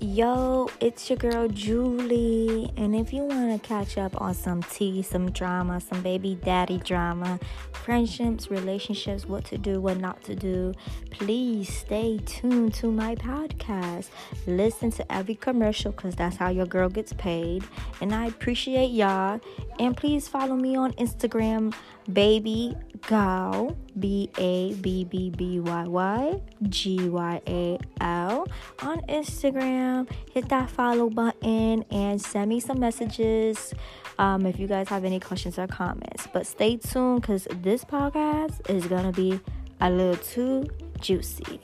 Yo, it's your girl Julie. And if you want to catch up on some tea, some drama, some baby daddy drama, friendships, relationships, what to do, what not to do, please stay tuned to my podcast. Listen to every commercial because that's how your girl gets paid. And I appreciate y'all. And please follow me on Instagram, baby gal, B A B B B Y Y G Y A L on Instagram. Hit that follow button and send me some messages um, if you guys have any questions or comments. But stay tuned because this podcast is going to be a little too juicy.